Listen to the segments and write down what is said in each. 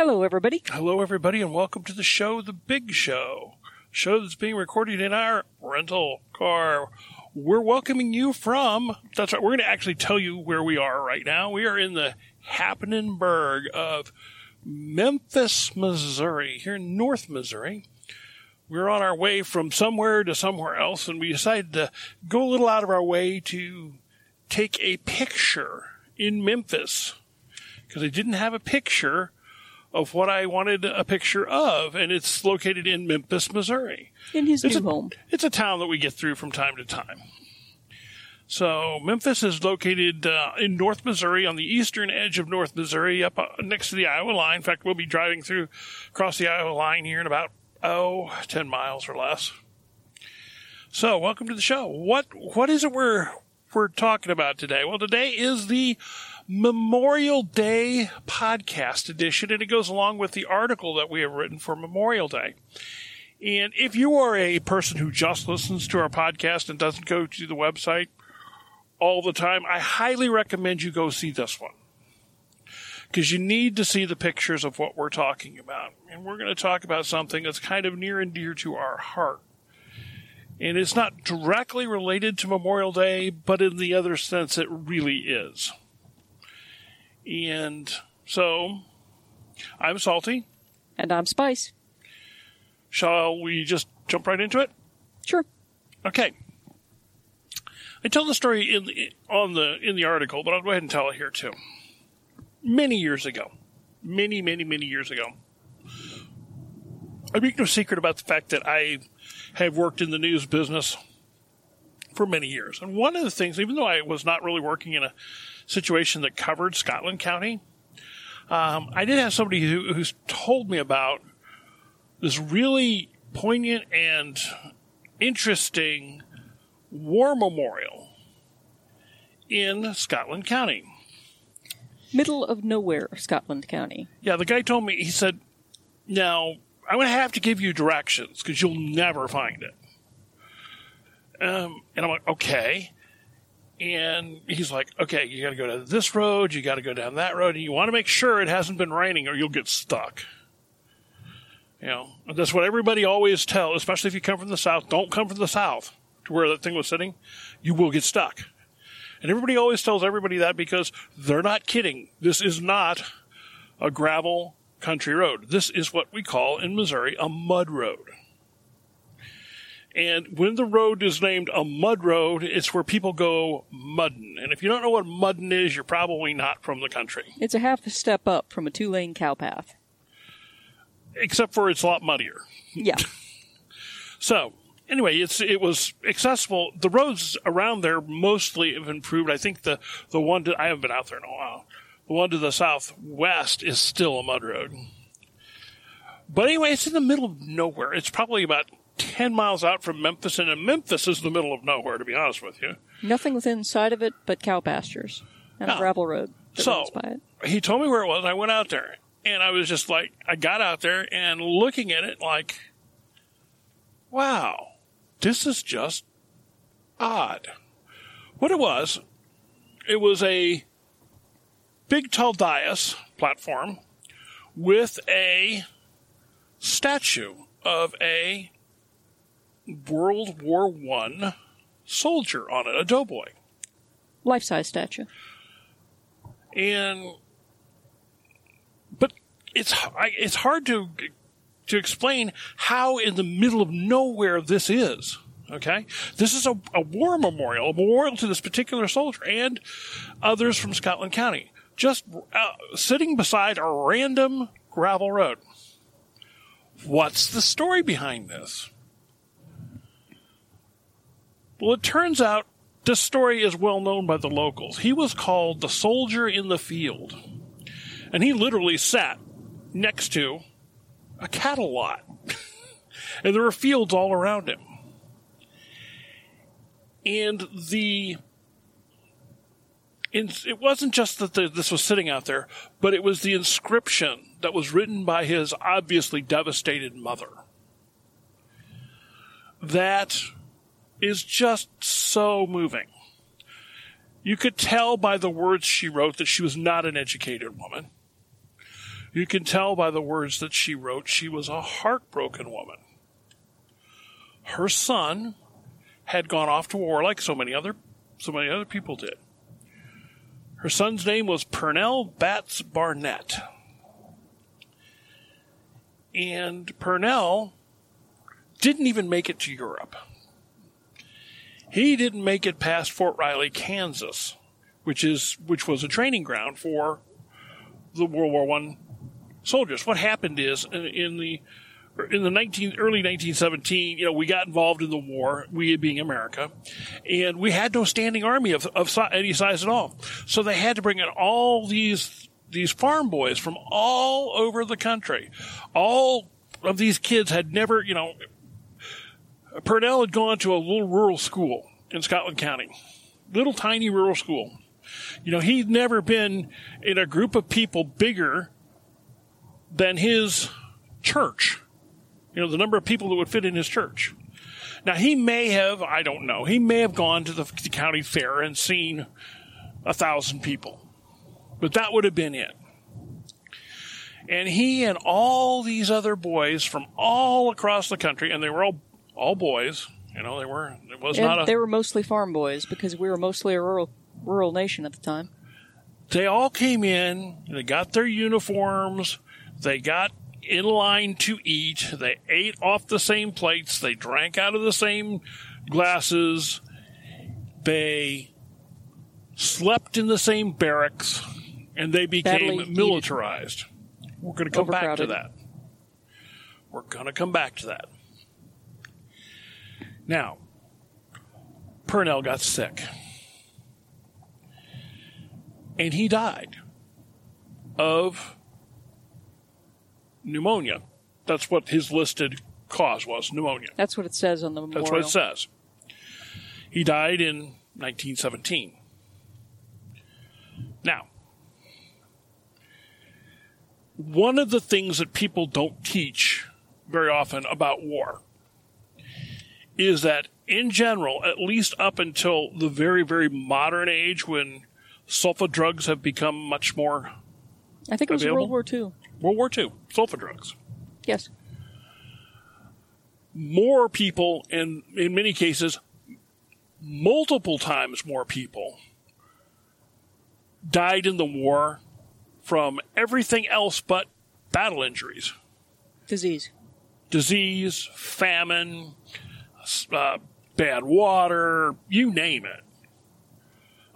Hello, everybody. Hello, everybody, and welcome to the show, The Big Show. Show that's being recorded in our rental car. We're welcoming you from, that's right, we're going to actually tell you where we are right now. We are in the Happeningburg of Memphis, Missouri, here in North Missouri. We're on our way from somewhere to somewhere else, and we decided to go a little out of our way to take a picture in Memphis because I didn't have a picture of what I wanted a picture of, and it's located in Memphis, Missouri. In his It's new a, home. it's a town that we get through from time to time. So Memphis is located uh, in North Missouri, on the eastern edge of North Missouri, up uh, next to the Iowa line. In fact, we'll be driving through across the Iowa line here in about oh 10 miles or less. So, welcome to the show. What what is it we're we're talking about today? Well, today is the Memorial Day podcast edition, and it goes along with the article that we have written for Memorial Day. And if you are a person who just listens to our podcast and doesn't go to the website all the time, I highly recommend you go see this one. Because you need to see the pictures of what we're talking about. And we're going to talk about something that's kind of near and dear to our heart. And it's not directly related to Memorial Day, but in the other sense, it really is. And so, I'm Salty. And I'm Spice. Shall we just jump right into it? Sure. Okay. I tell the story in the, on the in the article, but I'll go ahead and tell it here too. Many years ago, many, many, many years ago, I make no secret about the fact that I have worked in the news business for many years. And one of the things, even though I was not really working in a situation that covered Scotland County, um, I did have somebody who, who's told me about this really poignant and interesting war memorial in Scotland County. Middle of nowhere, Scotland County. Yeah, the guy told me, he said, now I'm going to have to give you directions because you'll never find it. Um, and I'm like, okay. And he's like, okay, you got to go to this road, you got to go down that road, and you want to make sure it hasn't been raining or you'll get stuck. You know, that's what everybody always tells, especially if you come from the south. Don't come from the south to where that thing was sitting. You will get stuck. And everybody always tells everybody that because they're not kidding. This is not a gravel country road. This is what we call in Missouri a mud road. And when the road is named a mud road, it's where people go mudding. And if you don't know what mudding is, you're probably not from the country. It's a half a step up from a two lane cow path. Except for it's a lot muddier. Yeah. So anyway, it's it was accessible. The roads around there mostly have improved. I think the the one to, I haven't been out there in a while. The one to the southwest is still a mud road. But anyway, it's in the middle of nowhere. It's probably about ten miles out from Memphis, and Memphis is the middle of nowhere. To be honest with you. Nothing within sight of it but cow pastures and a gravel road that So- runs by it. he told me where it was. and I went out there, and I was just like, I got out there and looking at it like, wow, this is just odd. What it was, it was a big tall dais platform with a statue of a World War One soldier on it, a doughboy. Life size statue. and but it's I- it's hard to to explain how in the middle of nowhere this is. Okay, this is a, a war memorial, a memorial to this particular soldier and others from Scotland County, just uh, sitting beside a random gravel road. What's the story behind this? Well, it turns out this story is well known by the locals. He was called the soldier in the field. And he literally sat next to a cattle lot. and there were fields all around him. And the. It wasn't just that the, this was sitting out there, but it was the inscription that was written by his obviously devastated mother. That is just so moving. You could tell by the words she wrote that she was not an educated woman. You can tell by the words that she wrote she was a heartbroken woman. Her son had gone off to war like so many other so many other people did. Her son's name was Purnell Batts Barnett. And Purnell didn't even make it to Europe. He didn't make it past Fort Riley, Kansas, which is which was a training ground for the World War One soldiers. What happened is in, the in the 19, early 1917, you know, we got involved in the war, we being America, and we had no standing army of, of any size at all. So they had to bring in all these, these farm boys from all over the country. All of these kids had never, you know, Purnell had gone to a little rural school in Scotland County, little tiny rural school. You know, he'd never been in a group of people bigger than his church. You know, the number of people that would fit in his church. Now, he may have, I don't know, he may have gone to the, the county fair and seen a thousand people. But that would have been it. And he and all these other boys from all across the country, and they were all all boys. You know, they were. It was And not a. they were mostly farm boys because we were mostly a rural rural nation at the time. they all came in. They got their uniforms. They got in line to eat. They ate off the same plates. They drank out of the same glasses. They slept in the same barracks, and they became Badly militarized. We're going to come back to that. We're going to come back to that. Now, Purnell got sick. And he died of pneumonia. That's what his listed cause was pneumonia. That's what it says on the memorial. That's what it says. He died in 1917. Now, one of the things that people don't teach very often about war is that, in general, at least up until the very, very modern age when sulfa drugs have become much more I think it was Available? World War II. World War II, sulfa drugs. Yes. more people, and in many cases, multiple times more people, died in the war from everything else but battle injuries Disease. disease, famine, uh, bad water, you name it.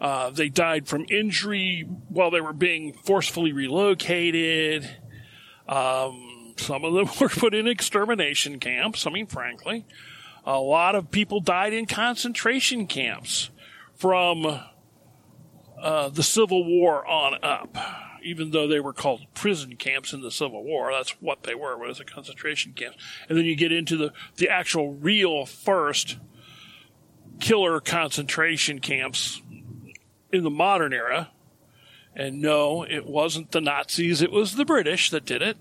Uh, they died from injury while they were being forcefully relocated. Um, some of them were put in extermination camps. I mean, frankly, a lot of people died in concentration camps from uh, the Civil War on up. Even though they were called prison camps in the Civil War, that's what they were, was a concentration camp. And then you get into the, the actual real first killer concentration camps in the modern era. And no, it wasn't the Nazis, it was the British that did it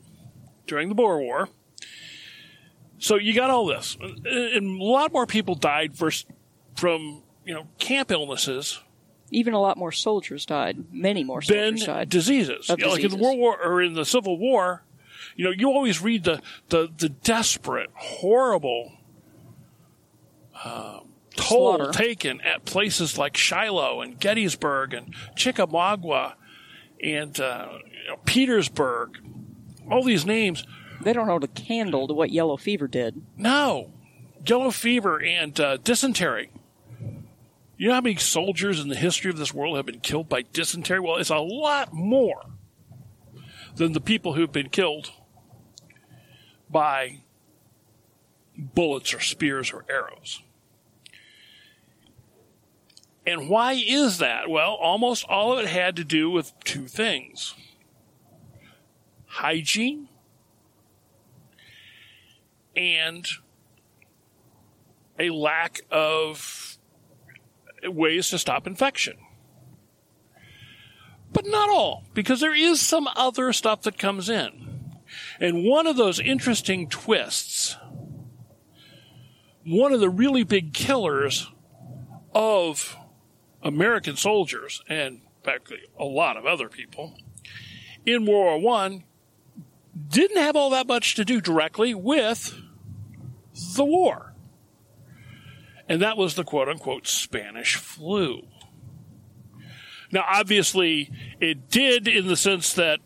during the Boer War. So you got all this. And a lot more people died first from, you know, camp illnesses Even a lot more soldiers died. Many more soldiers died. diseases. Know, like in the. World War or in the Civil War, you know, you always read the the, the desperate, horrible um, toll Slaughter. taken at places like Shiloh and Gettysburg and Chickamauga and uh, you know, Petersburg. All these names. they don't hold a candle to what yellow fever did. No, yellow fever and uh, dysentery. You know how many soldiers in the history of this world have been killed by dysentery? Well, it's a lot more than the people who've been killed by bullets or spears or arrows. And why is that? Well, almost all of it had to do with two things hygiene and a lack of ways to stop infection. But not all, because there is some other stuff that comes in. And one of those interesting twists, one of the really big killers of American soldiers, and in fact, a lot of other people, in World War One didn't have all that much to do directly with the war. And that was the quote unquote Spanish flu. Now, obviously, it did in the sense that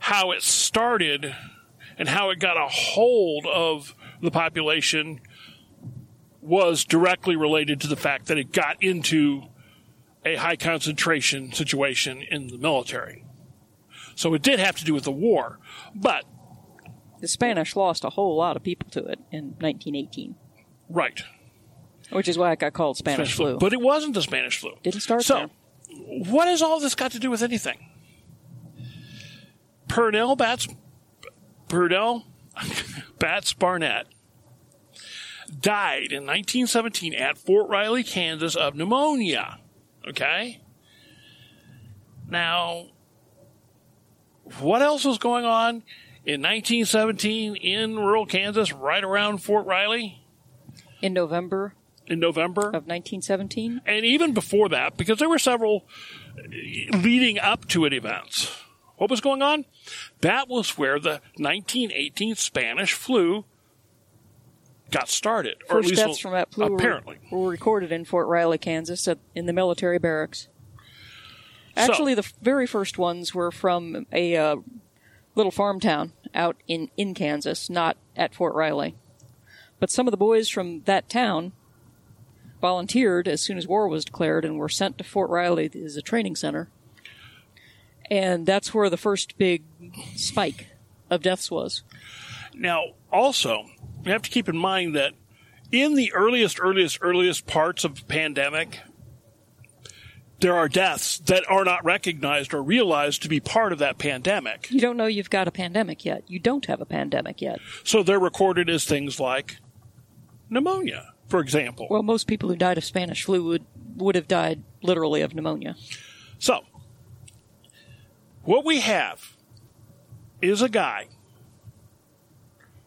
how it started and how it got a hold of the population was directly related to the fact that it got into a high concentration situation in the military. So it did have to do with the war. But, The Spanish lost a whole lot of people to it in 1918, right. Which is why it got called Spanish, flu. But it wasn't the Spanish flu. Didn't start So, there. what has all this got to do with anything? Purnell Bats, Purnell Bats Barnett died in 1917 at Fort Riley, Kansas, of pneumonia. Okay. Now, what else was going on in 1917 in rural Kansas, right around Fort Riley In November in November? of 1917, and even before that, because there were several leading up to it events. What was going on? That was where the 1918 Spanish flu got started, or at first least deaths from that flu apparently. were, recorded in Fort Riley, Kansas, at, in the military barracks. So- Actually, the f- very first ones were from a uh, little farm town out in, in Kansas, not at Fort Riley. But some of the boys from that town volunteered as soon as war was declared and were sent to Fort Riley as a training center. And that's where the first big spike of deaths was. Now, also, you have to keep in mind that in the earliest, earliest, earliest parts of the pandemic, there are deaths that are not recognized or realized to be part of that pandemic. You don't know you've got a pandemic yet. You don't have a pandemic yet. So they're recorded as things like pneumonia, for example. Well, most people who died of Spanish flu would, would have died literally of pneumonia. So, what we have is a guy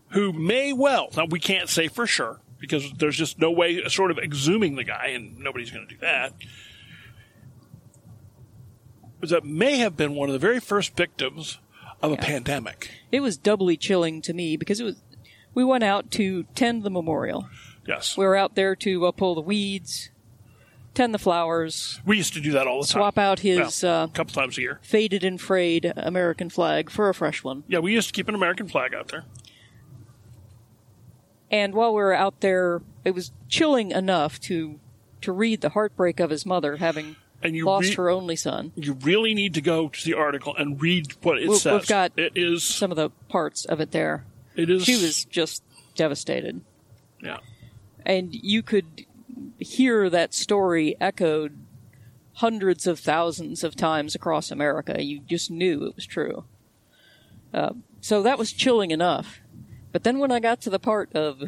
who may well, now we can't say for sure because there's just no way sort of exhuming the guy, and nobody's going to do that. That may have been one of the very first victims of a pandemic. It was doubly chilling to me because it was. We went out to tend the memorial. Yes. We were out there to uh, pull the weeds, tend the flowers, We used to do that all the time. swap out his Well, uh, a couple times a year. faded and frayed American flag for a fresh one. Yeah, we used to keep an American flag out there. And while we were out there, it was chilling enough to to read the heartbreak of his mother having And you lost re- her only son. You really need to go to the article and read what it We've- says. we've got it is. Some of the parts of it there. It is. She was just devastated. Yeah. And you could hear that story echoed hundreds of thousands of times across America. You just knew it was true. Uh, so that was chilling enough. But then when I got to the part of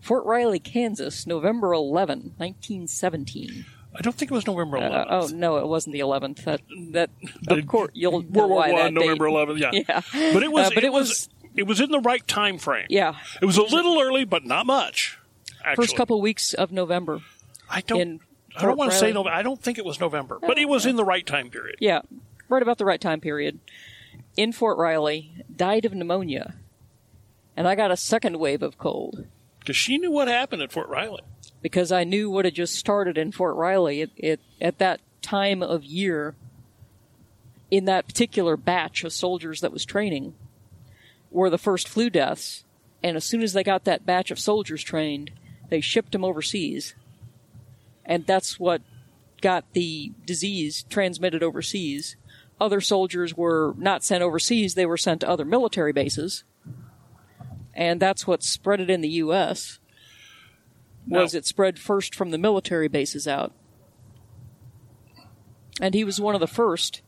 Fort Riley, Kansas, November 11, 1917. I don't think it was November 11th. Uh, oh no, it wasn't the 11th. That that The- of course you'll World War One, that November date. 11th. Yeah. Yeah. But it was. Uh, but it, it was, was- It was in the right time frame. Yeah, It was a little early, but not much. Actually. first couple weeks of November. I don't. I don't want to say November. I don't think it was November, but it was in the right time period. Yeah, right about the right time period. In Fort Riley, died of pneumonia. And I got a second wave of cold Because she knew what happened at Fort Riley. because I knew what had just started in Fort Riley it, it, at that time of year. In that particular batch of soldiers that was training, were the first flu deaths. And as soon as they got that batch of soldiers trained, they shipped them overseas. And that's what got the disease transmitted overseas. Other soldiers were not sent overseas, they were sent to other military bases. And that's what spread it in the U.S. Was Now- it spread first from the military bases out. And he was one of the first.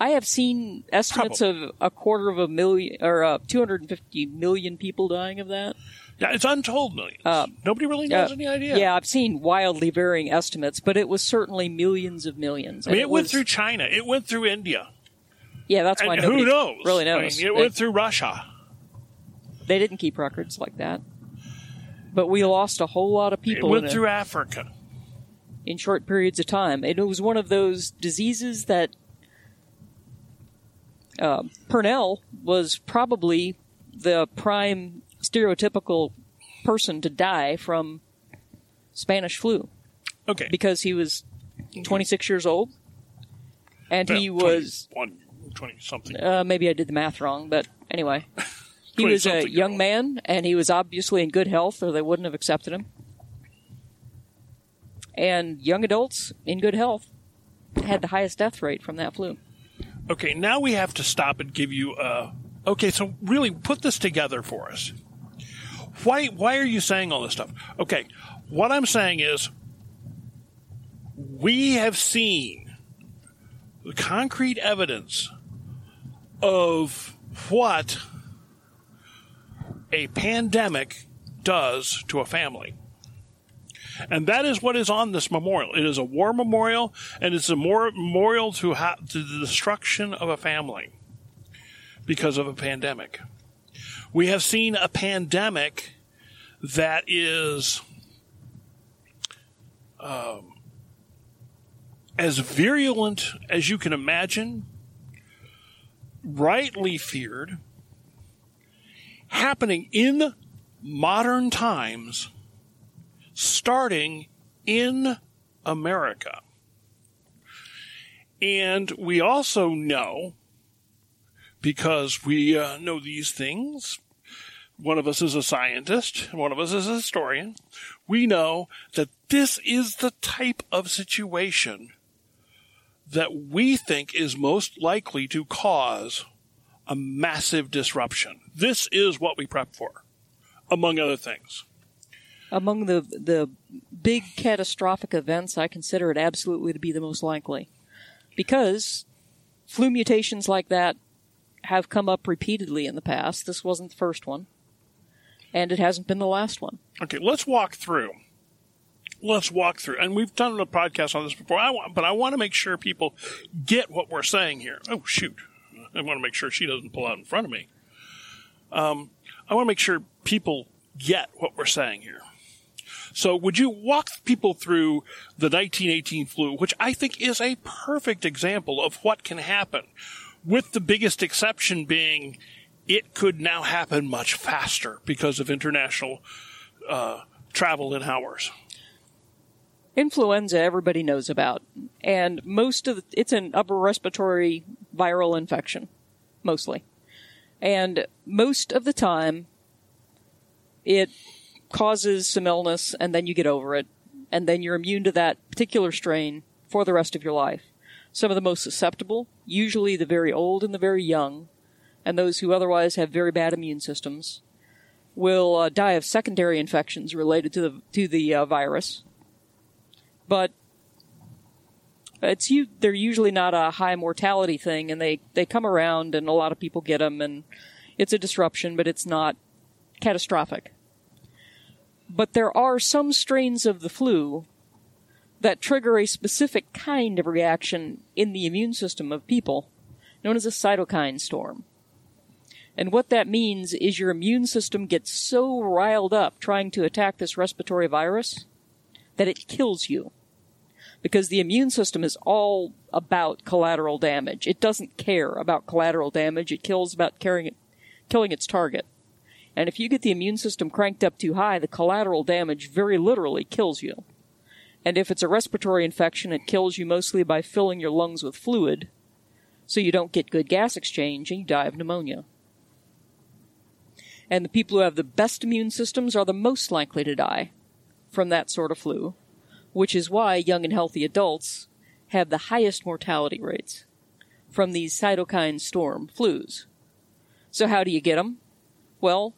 I have seen estimates of a quarter of a million or uh, 250 million people dying of that. Yeah, it's untold millions. Nobody really knows Uh, any idea. Yeah, I've seen wildly varying estimates, but it was certainly millions of millions. I mean, And it went was- through China. It went through India. Yeah, that's why And nobody who knows? really I knows. mean, it went through Russia. they didn't keep records like that. But we lost a whole lot of people. It went in, a- through Africa. in short periods of time. And it was one of those diseases that Uh, Purnell was probably the prime stereotypical person to die from Spanish flu Okay. because he was 26 years old, and he was 21, 20 something. uh, maybe I did the math wrong, but anyway, he was a young old. man, and he was obviously in good health, or they wouldn't have accepted him. And young adults in good health had the highest death rate from that flu. Okay, now we have to stop and give you a. Okay, so really put this together for us. Why why are you saying all this stuff? Okay, what I'm saying is we have seen the concrete evidence of what a pandemic does to a family. And that is what is on this memorial. It is a war memorial, and it's a mor- memorial to, ha- to the destruction of a family because of a pandemic. We have seen a pandemic that is um, as virulent as you can imagine, rightly feared, happening in modern times starting in America. And we also know, because we uh, know these things, one of us is a scientist, one of us is a historian, we know that this is the type of situation that we think is most likely to cause a massive disruption. This is what we prep for, among other things. Among the the big catastrophic events, I consider it absolutely to be the most likely, because flu mutations like that have come up repeatedly in the past. This wasn't the first one, and it hasn't been the last one. Okay, let's walk through. Let's walk through, and we've done a podcast on this before. I want, but I want to make sure people get what we're saying here. Oh shoot! I want to make sure she doesn't pull out in front of me. Um, I want to make sure people get what we're saying here. So, would you walk people through the 1918 flu, which I think is a perfect example of what can happen, with the biggest exception being it could now happen much faster because of international uh, travel in hours. Influenza, everybody knows about, and most of the, it's an upper respiratory viral infection, mostly, and most of the time, it causes some illness, and then you get over it, and then you're immune to that particular strain for the rest of your life. Some of the most susceptible, usually the very old and the very young, and those who otherwise have very bad immune systems, will uh, die of secondary infections related to the to the uh, virus. But it's you they're usually not a high mortality thing and they they come around and a lot of people get them and it's a disruption but it's not catastrophic. But there are some strains of the flu that trigger a specific kind of reaction in the immune system of people known as a cytokine storm and what that means is your immune system gets so riled up trying to attack this respiratory virus that it kills you because the immune system is all about collateral damage. It doesn't care about collateral damage. It kills about it, killing its target. And if you get the immune system cranked up too high, the collateral damage very literally kills you. And if it's a respiratory infection, it kills you mostly by filling your lungs with fluid, so you don't get good gas exchange and you die of pneumonia. And the people who have the best immune systems are the most likely to die from that sort of flu which is why young and healthy adults have the highest mortality rates from these cytokine storm flus. So how do you get them? Well,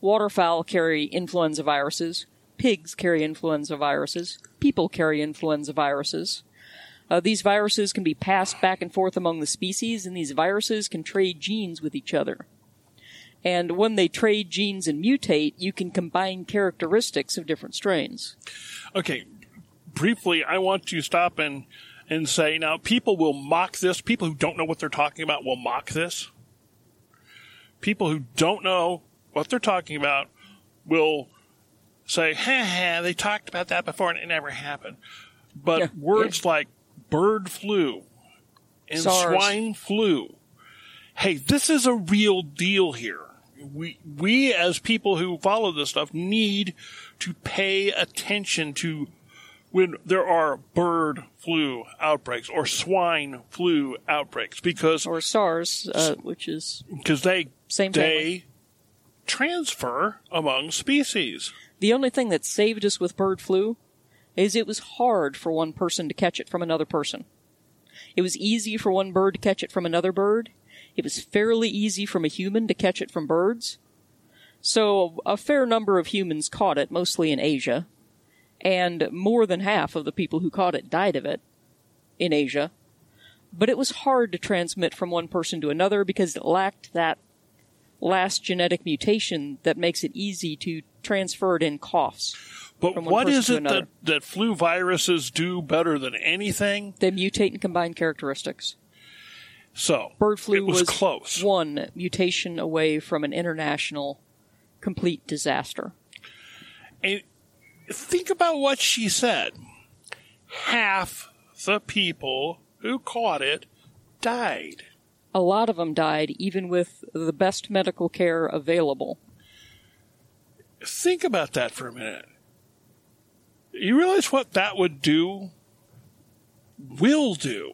waterfowl carry influenza viruses, pigs carry influenza viruses, people carry influenza viruses. Uh, these viruses can be passed back and forth among the species, and these viruses can trade genes with each other. And when they trade genes and mutate, you can combine characteristics of different strains. Okay, briefly, I want to stop and and say now people will mock this. People who don't know what they're talking about will mock this. People who don't know what they're talking about will say, "Ha ha, they talked about that before and it never happened." But Yeah, words like bird flu and SARS. swine flu hey, this is a real deal here. We, we as people who follow this stuff need to pay attention to when there are bird flu outbreaks or swine flu outbreaks because Or SARS, uh, which is because they Same they transfer among species. The only thing that saved us with bird flu is it was hard for one person to catch it from another person. It was easy for one bird to catch it from another bird. It was fairly easy from a human to catch it from birds. So a fair number of humans caught it, mostly in Asia, and more than half of the people who caught it died of it in Asia. But it was hard to transmit from one person to another because it lacked that last genetic mutation that makes it easy to transfer it in coughs. But what is it that, that flu viruses do better than anything? They mutate and combine characteristics. So Bird flu it was, close. one mutation away from an international complete disaster. And think about what she said. Half the people who caught it died. A lot of them died even with the best medical care available. Think about that for a minute. You realize what that would do? Will do.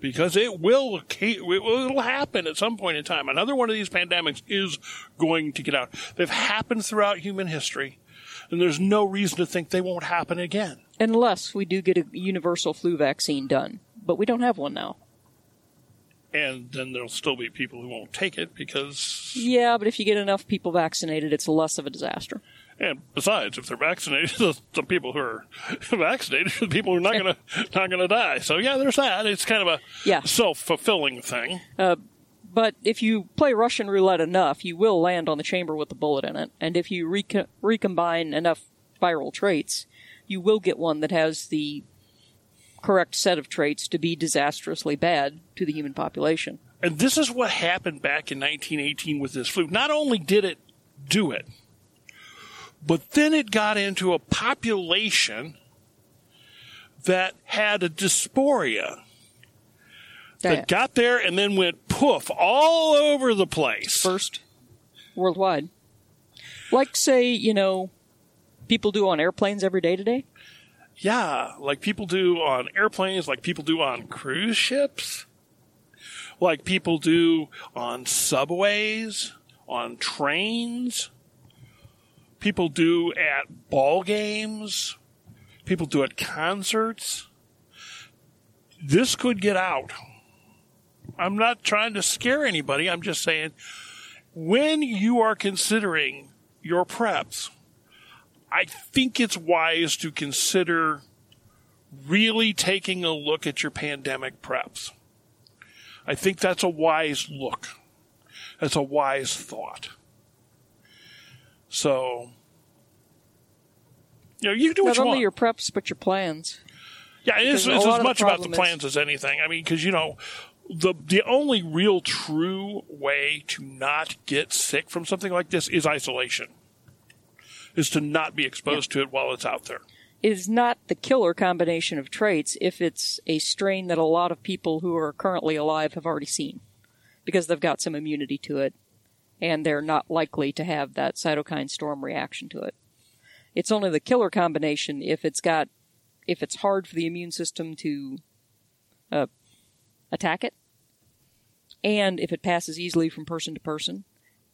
Because it will, it will happen at some point in time. Another one of these pandemics is going to get out. They've happened throughout human history, and there's no reason to think they won't happen again. Unless we do get a universal flu vaccine done. But we don't have one now. And then there'll still be people who won't take it because Yeah, but if you get enough people vaccinated, it's less of a disaster. And besides, if they're vaccinated, the, the people who are vaccinated the people who are not going to not going to die. So yeah, there's that. It's kind of a Yeah. self fulfilling thing. Uh, but if you play Russian roulette enough, you will land on the chamber with the bullet in it. And if you reco- recombine enough viral traits, you will get one that has the correct set of traits to be disastrously bad to the human population. And this is what happened back in 1918 with this flu. Not only did it do it, but then it got into a population that had a dysphoria that got there and then went poof all over the place. First, worldwide. Like, say, you know, people do on airplanes every day today. Yeah, like people do on airplanes, like people do on cruise ships, like people do on subways, on trains, people do at ball games, people do at concerts. This could get out. I'm not trying to scare anybody. I'm just saying when you are considering your preps, I think it's wise to consider really taking a look at your pandemic preps. I think that's a wise look. That's a wise thought. So, you know, you can do what Not you only want. your preps, but your plans. Yeah, it's, it's as of the much about the problem is- plans as anything. I mean, because you know, the the only real true way to not get sick from something like this is isolation. Is to not be exposed to it while it's out there. It is not the killer combination of traits if it's a strain that a lot of people who are currently alive have already seen because they've got some immunity to it and they're not likely to have that cytokine storm reaction to it. It's only the killer combination if it's got if it's hard for the immune system to uh, attack it and if it passes easily from person to person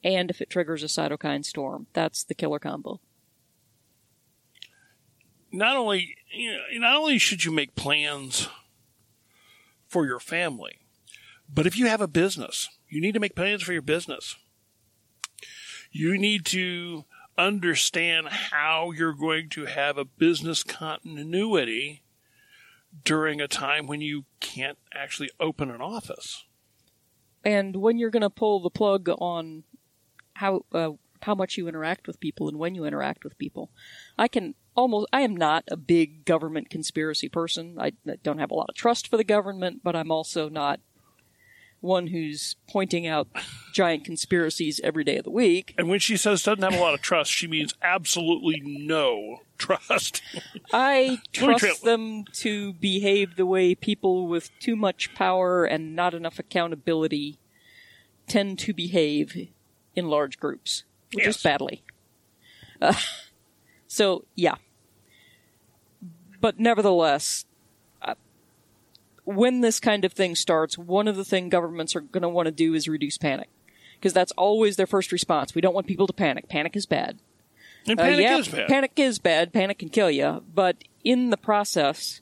and if it triggers a cytokine storm. That's the killer combo. Not only you know, not only should you make plans for your family, but if you have a business, you need to make plans for your business. You need to understand how you're going to have a business continuity during a time when you can't actually open an office. and when you're going to pull the plug on how uh, how much you interact with people and when you interact with people. I can almost I am not a big government conspiracy person. I, don't have a lot of trust for the government, but I'm also not one who's pointing out giant conspiracies every day of the week. And when she says doesn't have a lot of trust, she means absolutely no trust. I trust them to behave the way people with too much power and not enough accountability tend to behave in large groups, Yes. just badly. Uh, so yeah, but nevertheless, uh, when this kind of thing starts, one of the things governments are going to want to do is reduce panic, because that's always their first response. We don't want people to panic. Panic is bad. And Uh, yeah, is bad. Panic is bad. Panic can kill you. But in the process,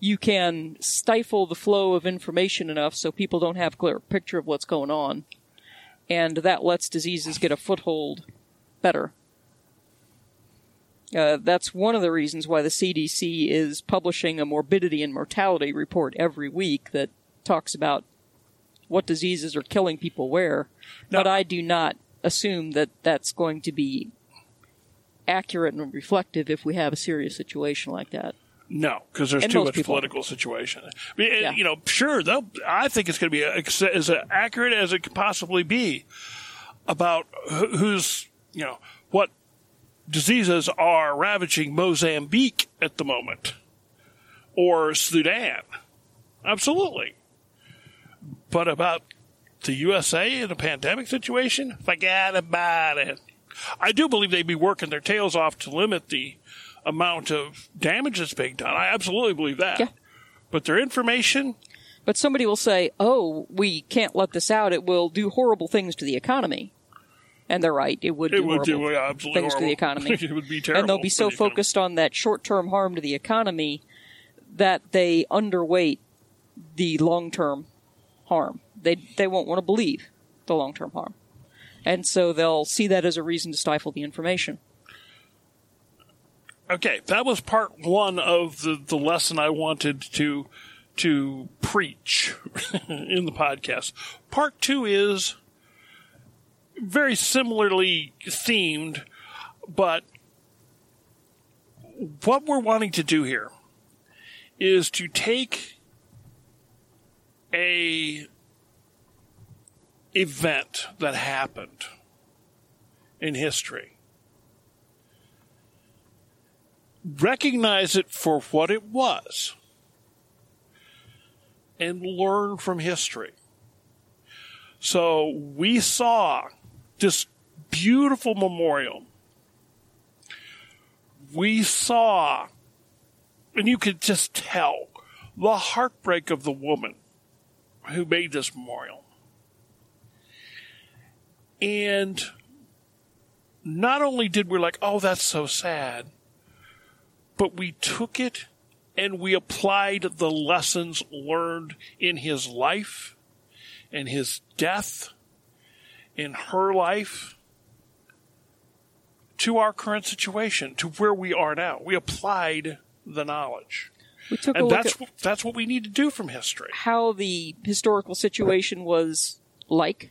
you can stifle the flow of information enough so people don't have a clear picture of what's going on. And that lets diseases get a foothold better. Uh, that's one of the reasons why the CDC is publishing a morbidity and mortality report every week that talks about what diseases are killing people where. But I do not assume that that's going to be accurate and reflective if we have a serious situation like that. No, because there's And too much people- political situation. I mean, and, Yeah. You know, sure, they'll, I think it's going to be ex- as accurate as it could possibly be about who's, you know, what diseases are ravaging Mozambique at the moment or Sudan. Absolutely. But about the USA in a pandemic situation, forget about it. I do believe they'd be working their tails off to limit the amount of damage that's being done. I absolutely believe that. Yeah. But their information, But somebody will say, oh, we can't let this out. It will do horrible things to the economy. And they're right. It would it do would horrible do absolutely things to the economy. it would be terrible. and they'll be so the economy. focused on that short-term harm to the economy that they underweight the long-term harm. They they won't want to believe the long-term harm, and so they'll see that as a reason to stifle the information. Okay, that was part one of the, the lesson I wanted to to preach in the podcast. Part two is very similarly themed, but what we're wanting to do here is to take a event that happened in history recognize it for what it was and learn from history. So we saw this beautiful memorial. We saw, and you could just tell the heartbreak of the woman who made this memorial. And not only did we like, oh, that's so sad, but we took it and we applied the lessons learned in his life, and his death, in her life, to our current situation, to where we are now. We applied the knowledge. We took a And look that's, at that's what we need to do from history. how the historical situation was like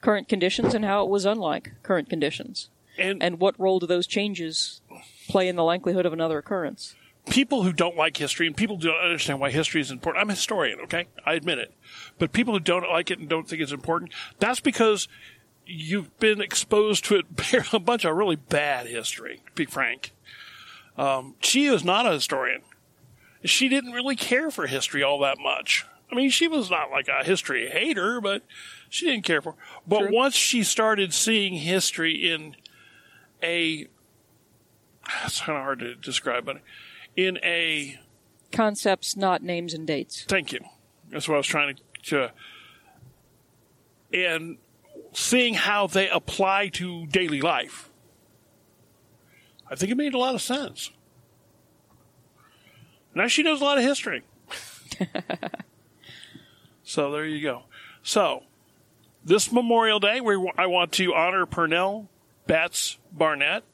current conditions and how it was unlike current conditions, And, and what role do those changes play in the likelihood of another occurrence. People who don't like history and people who don't understand why history is important. I'm a historian, okay? I admit it. But people who don't like it and don't think it's important, that's because you've been exposed to it a bunch of really bad history, to be frank. Um, she is not a historian. She didn't really care for history all that much. I mean, she was not like a history hater, but she didn't care for. But True. once she started seeing history in a, it's kind of hard to describe, but in a Concepts, not names and dates. Thank you. That's what I was trying to. to and seeing how they apply to daily life, I think it made a lot of sense. Now she knows a lot of history. so there you go. So this Memorial Day, we, I want to honor Purnell Betts Barnett,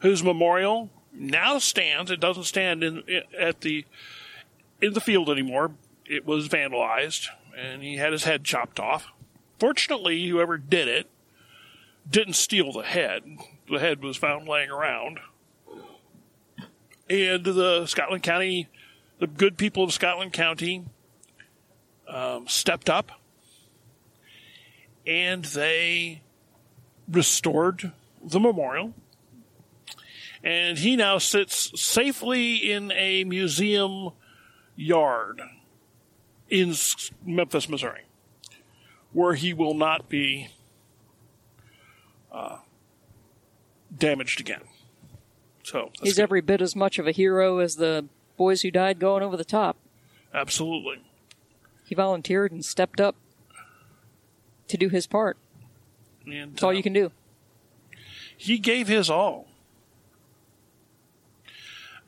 whose memorial now stands. It doesn't stand in at the in the field anymore. It was vandalized, and he had his head chopped off. Fortunately, whoever did it didn't steal the head. The head was found laying around. And the Scotland County, the good people of Scotland County, um, stepped up and they restored the memorial. And he now sits safely in a museum yard in Memphis, Missouri, where he will not be uh, damaged again. So He's good. every bit as much of a hero as the boys who died going over the top. absolutely. He volunteered and stepped up to do his part. And That's all uh, you can do. he gave his all.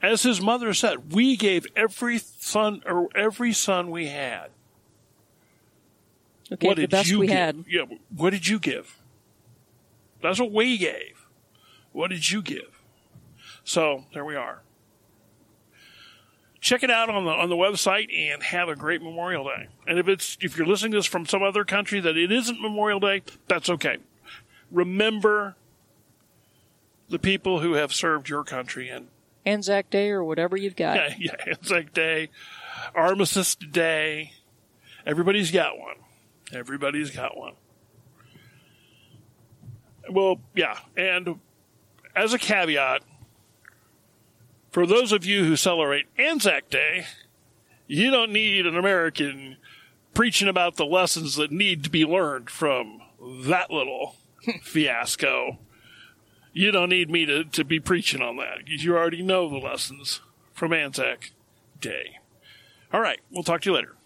As his mother said, we gave every son or every son we had. Okay, what the did best you we give? had. Yeah, what did you give? That's what we gave. What did you give? So there we are. Check it out on the on the website and have a great Memorial Day. And if it's if you're listening to this from some other country that it isn't Memorial Day, that's okay. Remember the people who have served your country and Anzac Day or whatever you've got. yeah, yeah, Anzac Day, Armistice Day. Everybody's got one. Everybody's got one. Well, yeah, and as a caveat, for those of you who celebrate Anzac Day, you don't need an American preaching about the lessons that need to be learned from that little fiasco. You don't need me to, to be preaching on that because you already know the lessons from Anzac Day. All right, we'll talk to you later.